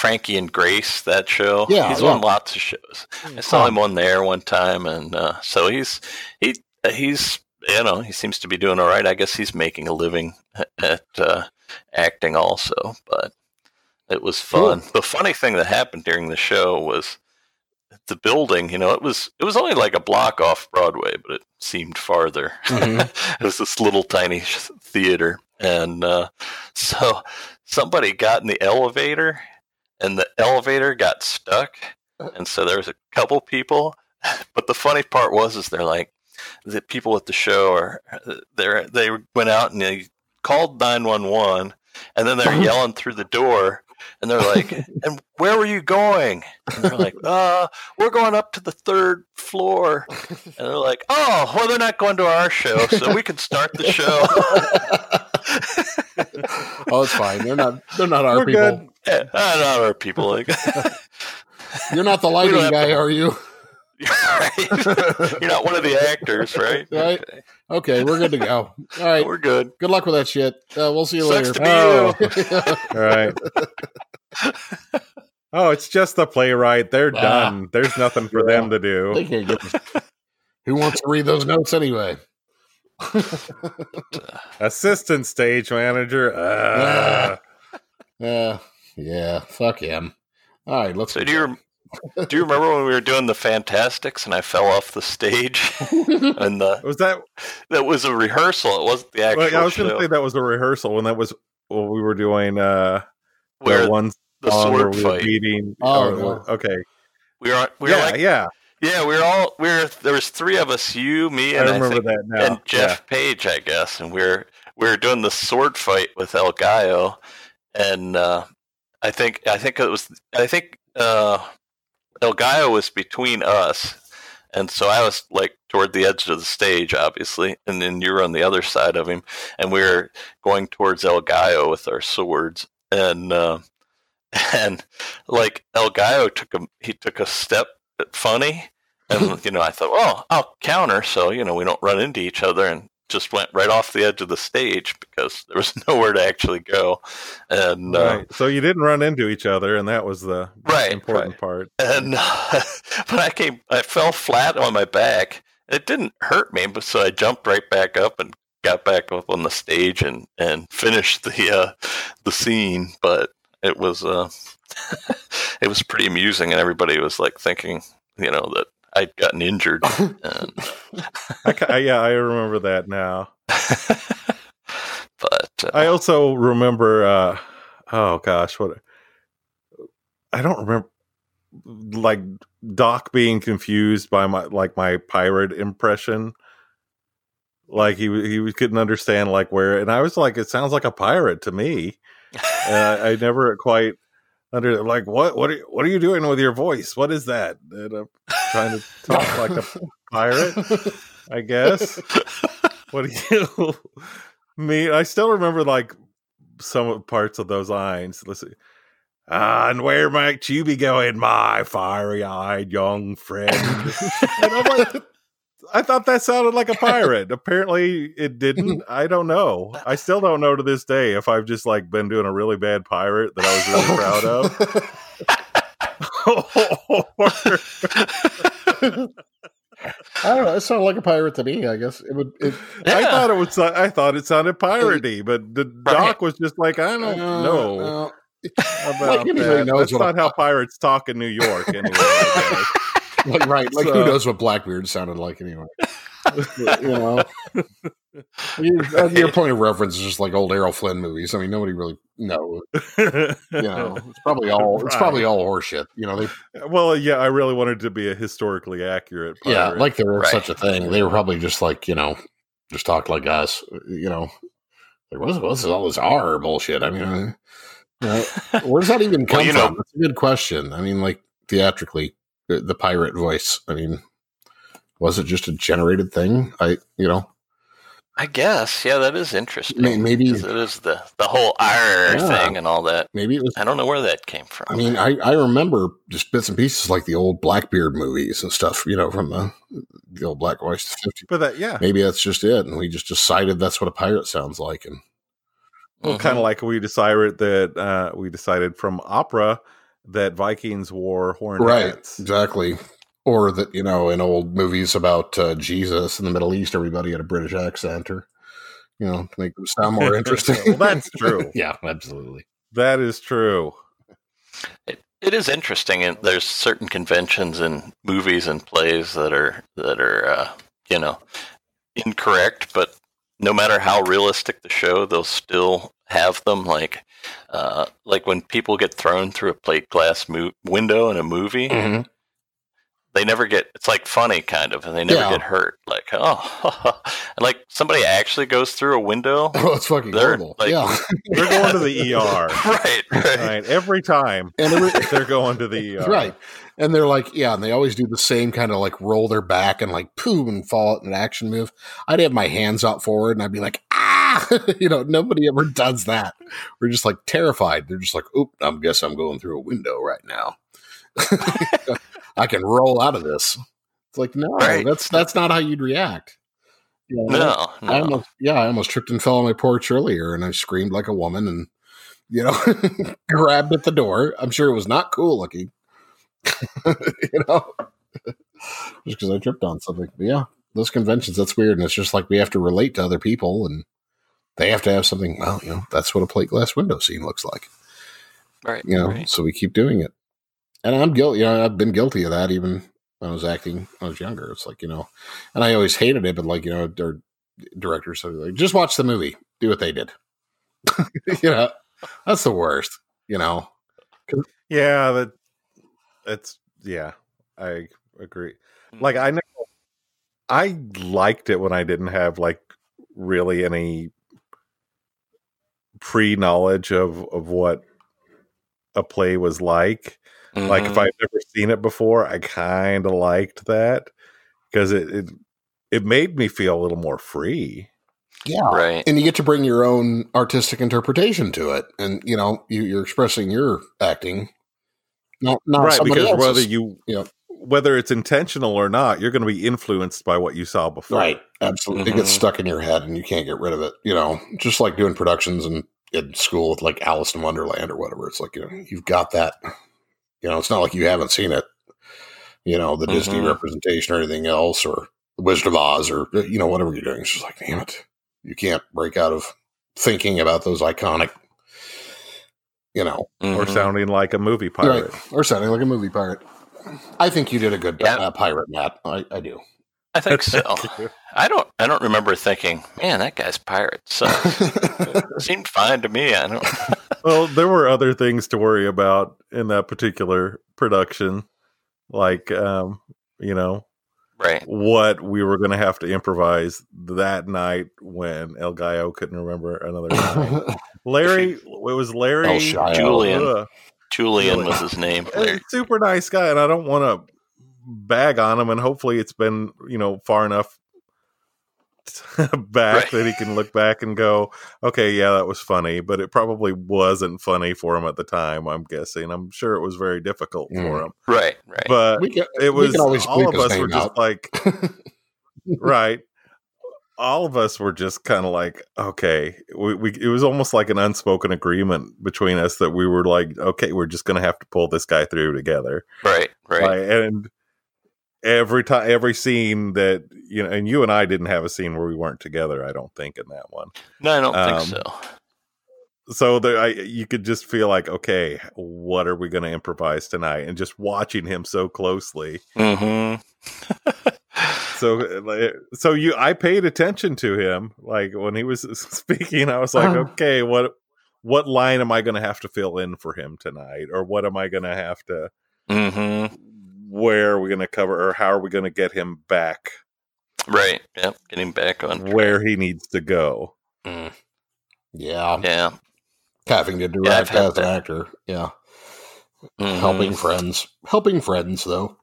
Uh, Frankie and Grace, that show. Yeah, he's yeah. on lots of shows. I saw him on there one time, and uh, so he's he he's you know he seems to be doing all right. I guess he's making a living at uh, acting also, but it was fun. The funny thing that happened during the show was the building. You know, it was it was only like a block off Broadway, but it seemed farther. Mhm. [LAUGHS] it was this little tiny theater, and uh, so somebody got in the elevator, and the elevator got stuck, and so there was a couple people. [LAUGHS] But the funny part was, is they're like the people at the show are they they went out and they called nine one one, and then they're [LAUGHS] yelling through the door. And they're like, "And where were you going?" And they're like, [LAUGHS] "Uh, we're going up to the third floor." And they're like, "Oh, well, they're not going to our show, so we can start the show." Oh, it's fine. They're not. They're not our We're people. Yeah, not our people. Like, [LAUGHS] You're not the lighting guy, to- are you? [LAUGHS] right? You're not one of the actors, right? Right. Okay. Okay, we're good to go. All right. We're good. Good luck with that shit. Uh, we'll see you Sucks later. to be [LAUGHS] All right. oh, it's just the playwright. They're Ah. done. There's nothing for Yeah. them to do. They can't get. Who wants to read those notes anyway? [LAUGHS] Assistant stage manager. Uh, [LAUGHS] Uh, yeah, fuck him. All right, let's. So do you rem- do you remember when we were doing the Fantasticks and I fell off the stage? [LAUGHS] and the, was that? that was a rehearsal. It wasn't the actual Well, I was going to say that was a rehearsal when that was when we were doing uh, where the one the song where sword we fight. beating. Oh, or- no. okay. We were we were yeah, like yeah. Yeah we were all we were there was three of us you me and I, remember think that now. and Jeff Page, I guess, and we are we were doing the sword fight with El Gallo, and uh, I think I think it was I think uh, El Gallo was between us, and so I was like toward the edge of the stage, obviously, and then you were on the other side of him, and we were going towards El Gallo with our swords, and uh, [LAUGHS] and like El Gallo took a he took a step funny, and you know I thought, well, I'll counter, so you know we don't run into each other, and just went right off the edge of the stage because there was [LAUGHS] nowhere to actually go, and uh, So you didn't run into each other, and that was the Right, important part. and [LAUGHS] but I came, I fell flat on my back. It didn't hurt me, but so I jumped right back up and got back up on the stage and and finished the uh, the scene. But it was uh, [LAUGHS] it was pretty amusing, and everybody was like thinking, you know, that I'd gotten injured. [LAUGHS] And, [LAUGHS] I, yeah, I remember that now. [LAUGHS] but I also remember. Uh, oh gosh, what? I don't remember. Like Doc being confused by my like my pirate impression. Like he he couldn't understand like where, and I was like, it sounds like a pirate to me. I, I never quite under like what what are what are you doing with your voice? What is that? And I'm trying to talk like a pirate, I guess. What do you [LAUGHS] mean? I still remember like some parts of those lines. Listen. And where might you be going, my fiery eyed young friend? and I'm like, I thought that sounded like a [LAUGHS] pirate. Apparently, it didn't. [LAUGHS] I don't know. I still don't know to this day if I've just like been doing a really bad pirate that I was really proud of. [LAUGHS] I don't know. It sounded like a pirate to me. I guess it would. It, yeah. I thought it was. I thought it sounded piratey, but the right. doc was just like, I don't uh, know uh, about like that. That's not how pirates talk in New York, anyway. Like, right. Like, so, who knows what Blackbeard sounded like anyway? [LAUGHS] you know, your, uh, your, point of reference is just like old Errol Flynn movies. I mean, nobody really knows. you know, it's probably [LAUGHS] all right. it's probably all horseshit. You know, they. Uh, well, uh, yeah, I really wanted to be a historically accurate. Pirate. Yeah, like there was right. such a thing. They were probably just like you know, just talk like us. You know, like what's what's all this R bullshit? I mean, uh, where does that even come well, from? Know, That's a good question. I mean, like theatrically, the, the pirate voice. I mean, was it just a generated thing? I, you know, I guess, yeah, that is interesting. Maybe it is the the whole R yeah, thing and all that. Maybe it was. I don't know where that came from. I mean, I, I remember just bits and pieces like the old Blackbeard movies and stuff, you know, from the the old Black White Fifty. But that, yeah, maybe that's just it, and we just decided that's what a pirate sounds like, and well, mm-hmm. kind of like we decided that uh, we decided from opera that Vikings wore horned right, hats. Exactly or that you know in old movies about uh, Jesus in the Middle East, everybody had a British accent, or you know to make them sound more [LAUGHS] interesting. well, that's true. [LAUGHS] yeah, absolutely. That is true. It, it is interesting, and there's certain conventions in movies and plays that are that are uh, you know incorrect, but no matter how realistic the show, they'll still have them. Like uh, like when people get thrown through a plate glass mo- window in a movie. Mm-hmm they never get it's like funny kind of and they never yeah. get hurt like [LAUGHS] oh [LAUGHS] like somebody actually goes through a window [LAUGHS] oh it's fucking they're, horrible like, yeah they're going to the er right, right right every time and every, they're going to the er right and they're like yeah and they always do the same kind of like roll their back and like poo and fall out in an action move i'd have my hands out forward and i'd be like ah [LAUGHS] you know nobody ever does that we're just like terrified they're just like oop i guess i'm going through a window right now [LAUGHS] I can roll out of this. It's like, no, right. that's that's not how you'd react. You know, no, no. I almost, yeah, I almost tripped and fell on my porch earlier, and I screamed like a woman, and you know, [LAUGHS] grabbed at the door. I'm sure it was not cool looking, [LAUGHS] you know, just because I tripped on something. But yeah, those conventions, that's weird, and it's just like we have to relate to other people, and they have to have something. Well, you know, that's what a plate glass window scene looks like, right? You know, right. so we keep doing it and I'm guilty. You know, I've been guilty of that even when I was acting when I was younger. It's like you know, and I always hated it, but like you know, their directors are like, just watch the movie, do what they did. [LAUGHS] you know, that's the worst. You know. Yeah, that that's yeah, I agree. Hmm. Like I know, I liked it when I didn't have like really any pre knowledge of of what a play was like Mm-hmm. Like if mm-hmm. I've never seen it before, I kind of liked that because it, it it made me feel a little more free. Yeah, right. And you get to bring your own artistic interpretation to it, and you know you, you, are expressing your acting, not not right. Because else's. whether you, know, whether it's intentional or not, you're going to be influenced by what you saw before. Right. Absolutely. Mm-hmm. It gets mm-hmm. stuck in your head, and you can't get rid of it. You know, just like doing productions and in school with like Alice in Wonderland or whatever. It's like you know you've got that you know, it's not like you haven't seen it. You know, the mm-hmm. Disney representation or anything else, or the Wizard of Oz, or you know, whatever you're doing. It's just like, damn it, you can't break out of thinking about those iconic, you know, mm-hmm. or sounding like a movie pirate, right. or sounding like a movie pirate. I think you did a good yeah. uh, pirate, Matt. I, I do. I think so. [LAUGHS] I don't. I don't remember thinking, "Man, that guy's pirate So It [LAUGHS] seemed fine to me. I don't. [LAUGHS] well, there were other things to worry about in that particular production, like um, you know Right. what we were going to have to improvise that night when El Gallo couldn't remember another line. Larry, [LAUGHS] it was Larry Julian. Ugh. Julian was his name. super nice guy, and I don't want to bag on him. And hopefully, it's been you know far enough [LAUGHS] back Right. that he can look back and go, "Okay, yeah, that was funny," but it probably wasn't funny for him at the time. I'm guessing. I'm sure it was very difficult for Mm. him, Right. Right. but we can, it was all of us were name just out. like, [LAUGHS] right. All of us were just kind of like, okay, we, we it was almost like an unspoken agreement between us that we were like, okay, we're just gonna have to pull this guy through together. right. Right. Like, and every time, every scene that you know, and you and I didn't have a scene where we weren't together. I don't think in that one. No, I don't Um, think so. So there, I, you could just feel like, okay, what are we going to improvise tonight? And just watching him so closely. Mm-hmm. [LAUGHS] So, like, so you, I paid attention to him. Like when he was [LAUGHS] speaking, I was like, Uh-huh. okay, what, what line am I going to have to fill in for him tonight, or what am I going to have to? mm-hmm. Where are we going to cover, or how are we going to get him back Right. Yep. Getting back on. track. where he needs to go? Mm, yeah, yeah. having to Yeah, I've direct had as an actor. Yeah, Mhm. helping friends, helping friends though.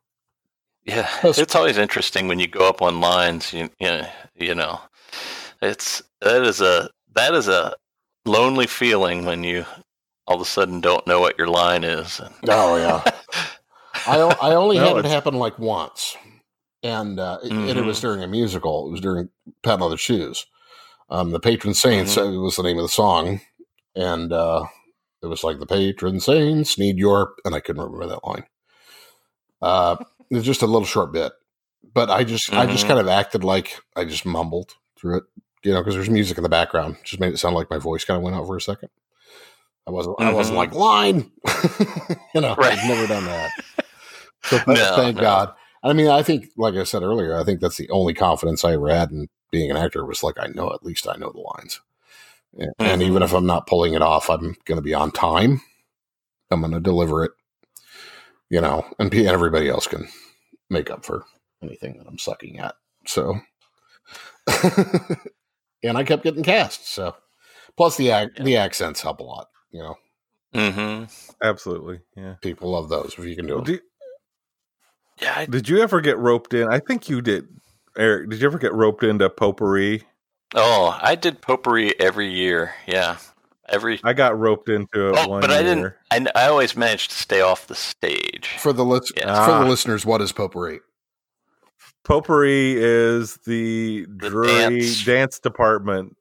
Yeah, That's- it's always interesting when you go up on lines. You, you know, it's that is a that is a lonely feeling when you all of a sudden don't know what your line is. Oh yeah, [LAUGHS] I I only No, had it happen like once, and uh, it- and it was Mhm. during a musical. It was during Patent Leather Shoes. Um, the Patron Saints Mm-hmm. was the name of the song, and uh, it was like the Patron Saints need your, and I couldn't remember that line. Uh, it was just a little short bit, but I just I just Mhm. kind of acted like I just mumbled through it, you know, because there's music in the background. Just made it sound like my voice kind of went out for a second. I wasn't I wasn't Mhm. like line, [LAUGHS] you know. Right. I've never done that. So [LAUGHS] No, thank no. God. I mean, I think, like I said earlier, I think that's the only confidence I ever had in being an actor was like I know at least I know the lines, and, and even Mhm. if I'm not pulling it off, I'm going to be on time. I'm going to deliver it, you know, and everybody else can make up for anything that I'm sucking at. So, [LAUGHS] and I kept getting cast. So, plus the ac- Yeah. the accents help a lot. You know, hmm Absolutely, yeah. people love those if you can do Well, them. Yeah, I, Did you ever get roped in? I think you did, Eric. Did you ever get roped into potpourri? oh, I did potpourri every year. Yeah, every. I got roped into it Oh, one but year. I didn't. I, I always managed to stay off the stage. For the lis- Yeah. for Ah. the listeners, what is potpourri? Potpourri is the, The Drury dance- dance, department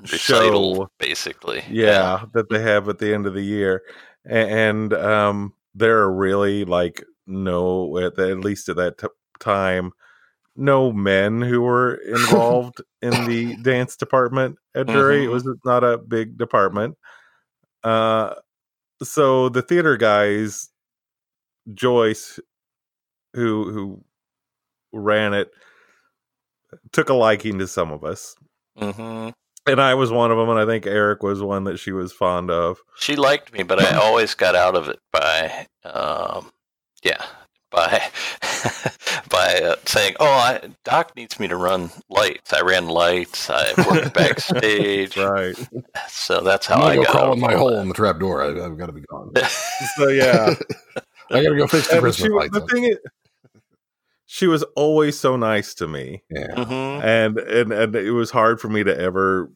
Recital, show. basically. Yeah, that they have at the end of the year, A- and um, there are really like no, at, the, at least at that t- time, no men who were [LAUGHS] involved in the dance department at Drury. It Mhm. was not a big department. Uh, so the theater guys, Joyce, who who ran it, took a liking to some of us. hmm And I was one of them, and I think Eric was one that she was fond of. She liked me, but I always got out of it by, um, yeah, by [LAUGHS] by uh, saying, "Oh, I, Doc needs me to run lights." I ran lights. I worked [LAUGHS] backstage, Right. so that's how I'm I go got crawl out in my hole in the trap door. I, I've got to be gone. [LAUGHS] So yeah. I got to go fix the And Christmas she, lights. the thing is, she was always so nice to me, Yeah. Mhm. and and and it was hard for me to ever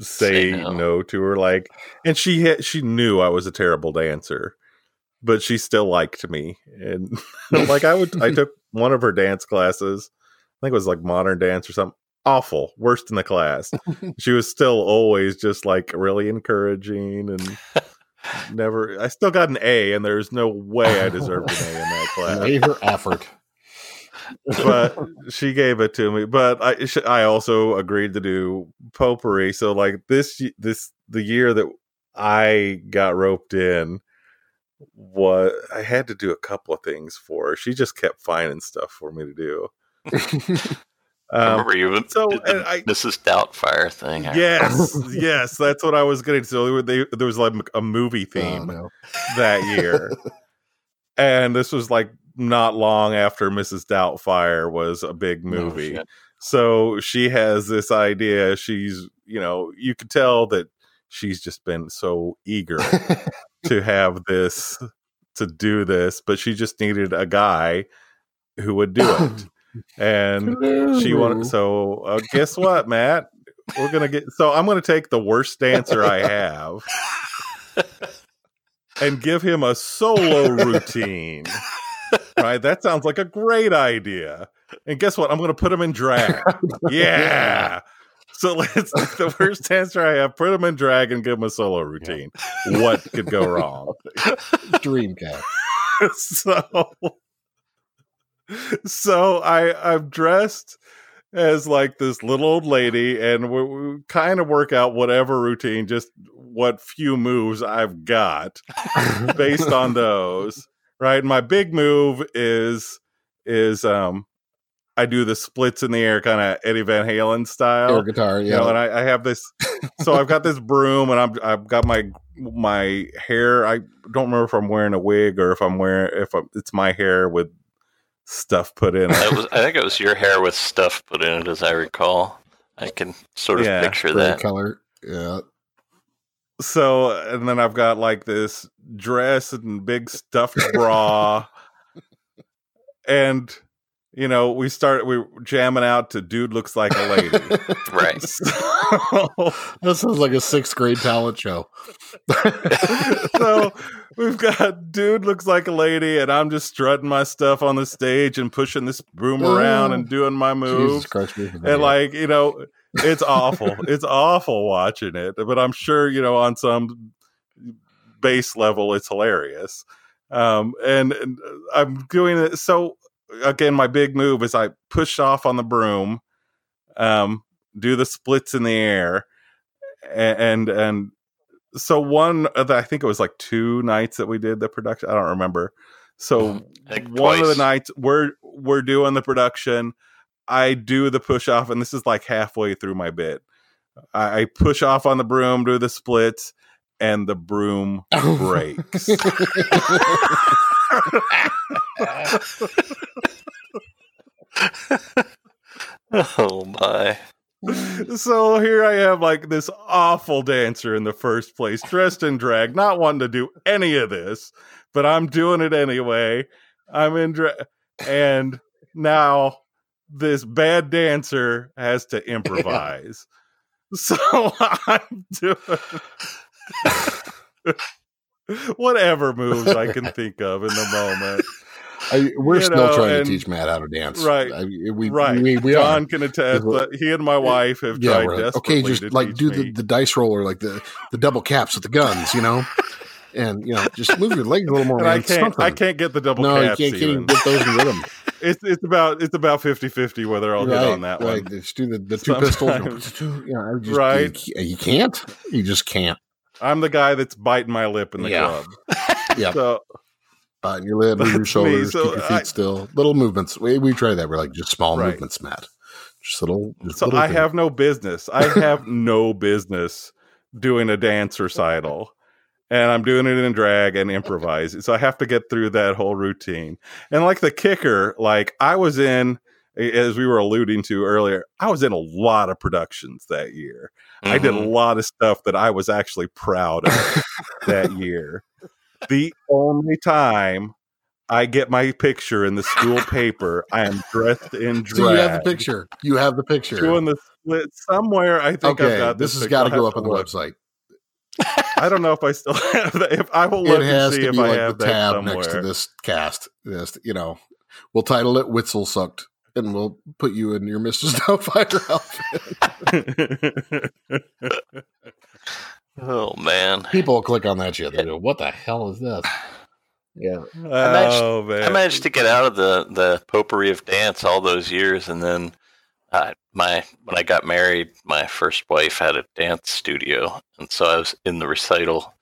say, Say no. no. to her. Like, and she had, she knew I was a terrible dancer, but she still liked me. And [LAUGHS] [LAUGHS] like I would, I took one of her dance classes. I think it was like modern dance or something. Awful, worst in the class. [LAUGHS] she was still always just like really encouraging and never. I still got an A, and there's no way I deserved an A in that class Made her effort. but she gave it to me. But I sh- I also agreed to do potpourri. So like this this the year that I got roped in was I had to do a couple of things for her. She just kept finding stuff for me to do. [LAUGHS] I Um, remember you so, did the I- Mrs. Doubtfire thing. Yes, [LAUGHS] yes, that's what I was getting. So they, there was like a movie Oh, theme no. that year, [LAUGHS] and this was like not long after Mrs. Doubtfire was a big movie. shit. so she has this idea. She's, you know, you could tell that she's just been so eager to have this, to do this, but she just needed a guy who would do it. [LAUGHS] And she wanted, so uh, guess what, Matt? We're going to get, so I'm going to take the worst dancer I have and give him a solo routine. Right? That sounds like a great idea. And guess what? I'm going to put him in drag. [LAUGHS] Yeah. So let's [LAUGHS] the worst answer I have, put him in drag and give him a solo routine. What could go wrong? Dream [LAUGHS] Dreamcast. [LAUGHS] so so I I'm dressed as like this little old lady and we, we kind of work out whatever routine just what few moves I've got based on those right my big move is is um I do the splits in the air kind of Eddie Van Halen style Air guitar, you yeah. know, and I, I have this. So I've got this broom, and I'm I've got my my hair. I don't remember if I'm wearing a wig or if I'm wearing if I'm, it's my hair with stuff put in it. Was, I think it was your hair with stuff put in it, as I recall. I can sort of Yeah, picture that. color. Yeah. So and then I've got like this dress and big stuffed bra, [LAUGHS] and you know we start we were jamming out to "Dude Looks Like a Lady." [LAUGHS] Right. [LAUGHS] So, That sounds like a sixth grade talent show. [LAUGHS] so we've got dude looks like a lady, and I'm just strutting my stuff on the stage and pushing this broom around and doing my Jesus moves. Christ. Ruth, And like, you know, it's awful. it's awful watching it, but I'm sure, you know, on some base level, it's hilarious. Um, and, and I'm doing it. So again, my big move is I push off on the broom, um, do the splits in the air, and and so one of the, I think it was like two nights that we did the production. I don't remember. So I think one of the nights we're we're doing the production. I do the push off, and this is like halfway through my bit. I, I push off on the broom, do the splits, and the broom breaks. [LAUGHS] [LAUGHS] Oh my! so here I am, like this awful dancer in the first place, dressed in drag, not wanting to do any of this, but I'm doing it anyway. I'm in drag, and now this bad dancer has to improvise. [LAUGHS] so [LAUGHS] I'm doing [LAUGHS] [LAUGHS] whatever moves I can think of in the moment. [LAUGHS] I, we're you still know, trying and- to teach Matt how to dance. Right. I, we, right. we, we John are. can attest that he and my wife have Yeah, tried like, okay, just like do the, the dice roller, like the, the double caps with the guns, you know? [LAUGHS] And, you know, just move your legs a little more, man. I can't. Something. I can't get the double no, you caps. can't, can't even get those in rhythm. It's it's about it's about 50-50 whether I'll right, hit on that right. one. Just do the, the two pistols. You know, I just, Right. You, you can't. You just can't. I'm the guy that's biting my lip in the Yeah. club. [LAUGHS] Yeah. So biting your lip, move your That's me, shoulders, so keep your feet I- still. Little movements. We, we try that. We're like just small Right. movements, Matt. Just little. Just so little I things. have no business. I have [LAUGHS] no business doing a dance recital. And I'm doing it in drag and improvise. So I have to get through that whole routine. And like the kicker, like I was in, as we were alluding to earlier, I was in a lot of productions that year. I did a Mhm. lot of stuff that I was actually proud of that [LAUGHS] year. The only time I get my picture in the school paper, I am dressed in drag. So you have the picture. You have the picture. Doing the split somewhere. I think I've okay, got this this. has got to go up on the look. website. I don't know if I still [LAUGHS] have that. If I will look and has see to if be I like have the tab somewhere. next to this cast. This, you know, we'll title it "Witzelsucht," and we'll put you in your Mrs. [LAUGHS] Doubtfire outfit. [LAUGHS] Oh man! People click on that shit. They go, "What the hell is this?" Yeah, managed- oh man! I managed to get out of the the potpourri of dance all those years, and then uh, my when I got married, my first wife had a dance studio, and so I was in the recital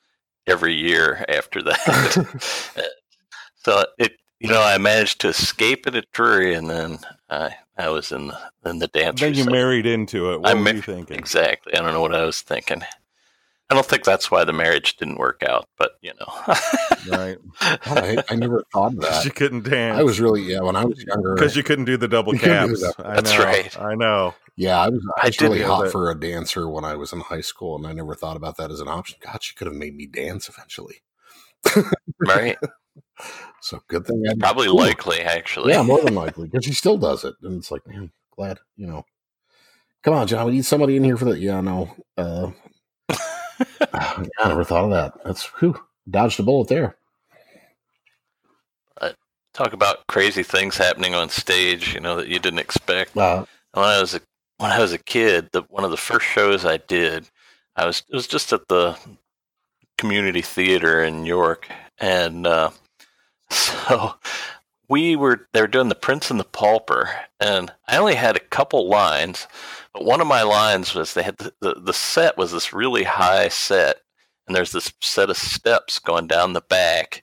every year after that. [LAUGHS] so it you know, I managed to escape it at Drury, and then I I was in the in the dance. Then you recital. married into it. What I were ma- you thinking? Exactly. I don't know what I was thinking. I don't think that's why the marriage didn't work out, but you know. Right. [LAUGHS] God, I, I never thought of [LAUGHS] that. you couldn't dance. I was really yeah when I was younger. because you couldn't do the double [LAUGHS] You caps. that. I That's know, right. I know. Yeah, I was, I I was did really hot that. for a dancer when I was in high school, and I never thought about that as an option. God, she could have made me dance eventually. right? So good thing I Probably likely, actually. Yeah, more than [LAUGHS] likely, because she still does it, and it's like, man, glad you know. Come on, John. We need somebody in here for that. Yeah, no. Uh, [SIGHS] [LAUGHS] I never thought of that. That's whew, dodged a bullet there. Talk about crazy things happening on stage, you know, that you didn't expect. Uh, when I was a when I was a kid, the one of the first shows I did, I was it was just at the community theater in York, and uh, so we were they were doing the Prince and the Pauper, and I only had a couple lines, but one of my lines was they had the, the, the set was this really high set, and there's this set of steps going down the back.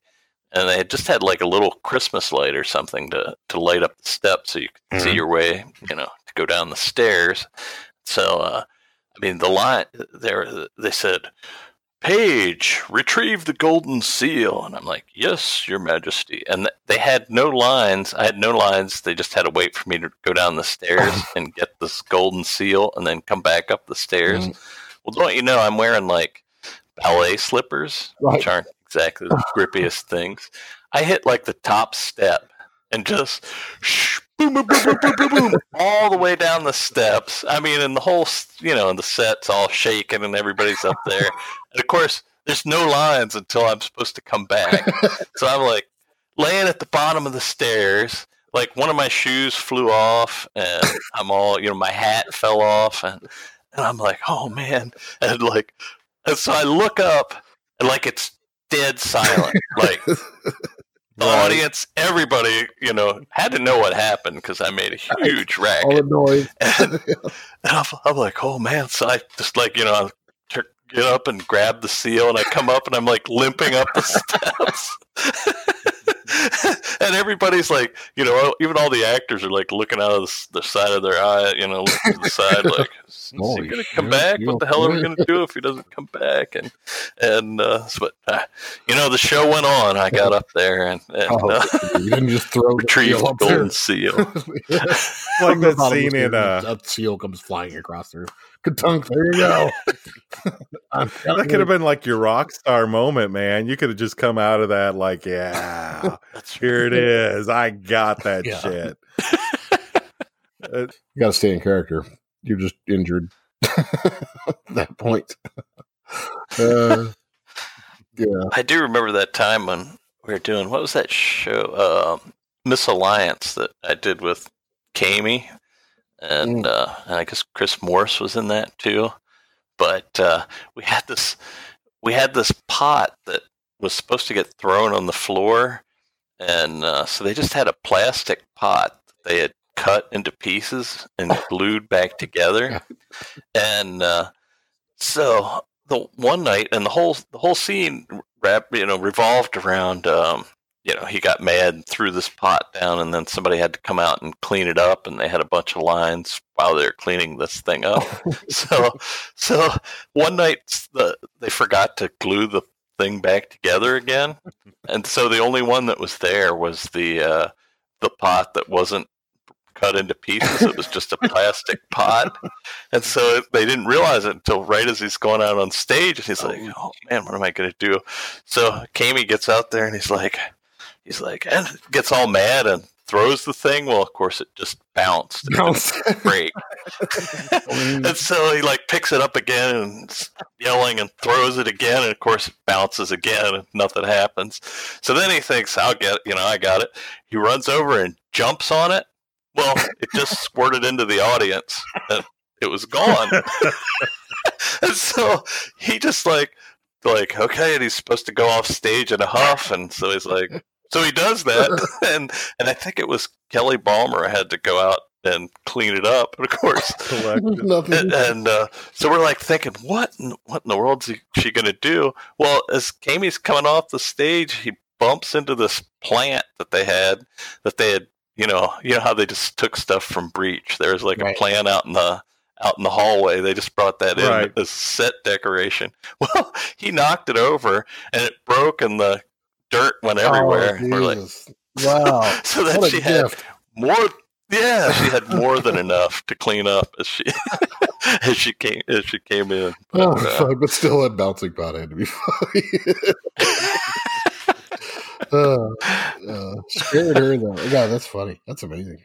And they had just had like a little Christmas light or something to, to light up the steps so you could see Mhm. your way, you know, to go down the stairs. So, uh, I mean, the line there, they said, Page, retrieve the golden seal. And I'm like, Yes, Your Majesty. And th- they had no lines. I had no lines. They just had to wait for me to go down the stairs [LAUGHS] and get this golden seal and then come back up the stairs. Mhm. Well, don't you know, I'm wearing like ballet slippers, Right. which aren't exactly the [LAUGHS] grippiest things. I hit like the top step and just sh- boom, boom, boom, boom, boom, boom, boom, all the way down the steps. I mean, and the whole, you know, and the set's all shaking and everybody's up there. And of course, there's no lines until I'm supposed to come back. So I'm like laying at the bottom of the stairs. Like one of my shoes flew off, and I'm all, you know, my hat fell off, and and I'm like, oh man, and like, and so I look up, and like it's dead silent. Like the Right. audience, everybody, you know, had to know what happened because I made a huge all racket. the noise. [LAUGHS] And, and I'm, I'm like, oh man! So I just like, you know, I get up and grab the seal, and I come up, and I'm like limping up the [LAUGHS] steps. [LAUGHS] and everybody's like, you know, even all the actors are like looking out of the, the side of their eye, you know, looking to the side, [LAUGHS] like, is he gonna come shit, back? What the hell are we gonna do if he doesn't come back? And and uh, so, but uh, you know, the show went on. I got up there and, and Oh, uh, [LAUGHS] you didn't just throw the retrieved seal the up there. golden seal. like From the that bottom of scene the in stairs, uh, that seal comes flying across there. Katunk, there you go. [LAUGHS] That could have been like your rock star moment, man. You could have just come out of that like, yeah, [LAUGHS] That's here it is. I got that Yeah. shit. [LAUGHS] Uh, You got to stay in character. You're just injured at that point. Uh, yeah. I do remember that time when we were doing what was that show, um Misalliance that I did with Kami, and Mm. uh, and I guess Chris Morse was in that too. But uh, we had this we had this pot that was supposed to get thrown on the floor, and uh, so they just had a plastic pot that they had cut into pieces and [LAUGHS] glued back together, and uh, so the one night and the whole the whole scene wrap you know revolved around um you know he got mad and threw this pot down and then somebody had to come out and clean it up and they had a bunch of lines while they were cleaning this thing up. [LAUGHS] So so one night the they forgot to glue the thing back together again. And so the only one that was there was the uh the pot that wasn't cut into pieces. It was just a plastic pot. And so they didn't realize it until right as he's going out on stage and he's like oh man what am i going to do? So Kami gets out there and he's like he's like and gets all mad and throws the thing. Well of course it just bounced. And didn't [LAUGHS] break. [LAUGHS] And so he like picks it up again and yelling and throws it again. And of course it bounces again and nothing happens. So then he thinks i'll get it. You know i got it. He runs over and jumps on it. Well it just [LAUGHS] squirted into the audience and it was gone. And so he just like like okay. And he's supposed to go off stage in a huff. And so he's like so he does that [LAUGHS] [LAUGHS] and and i think it was kelly balmer had to go out and clean it up and of course. [LAUGHS] Nothing. and, and uh, so we're like thinking, what, in, what in the world is he, she going to do? Well, as Kami's coming off the stage, he bumps into this plant that they had that they had you know you know how they just took stuff from breach there's like Right. a plant out in the out in the hallway they just brought that in Right. as set decoration well he knocked it over and it broke and the dirt went everywhere Oh, like wow. [LAUGHS] so then she a had more yeah she had more than enough to clean up as she [LAUGHS] as she came as she came in Oh, But, uh, fuck, but still, that bouncing pot had to be [LAUGHS] funny. uh, uh, scared her though. God, that's funny. That's amazing.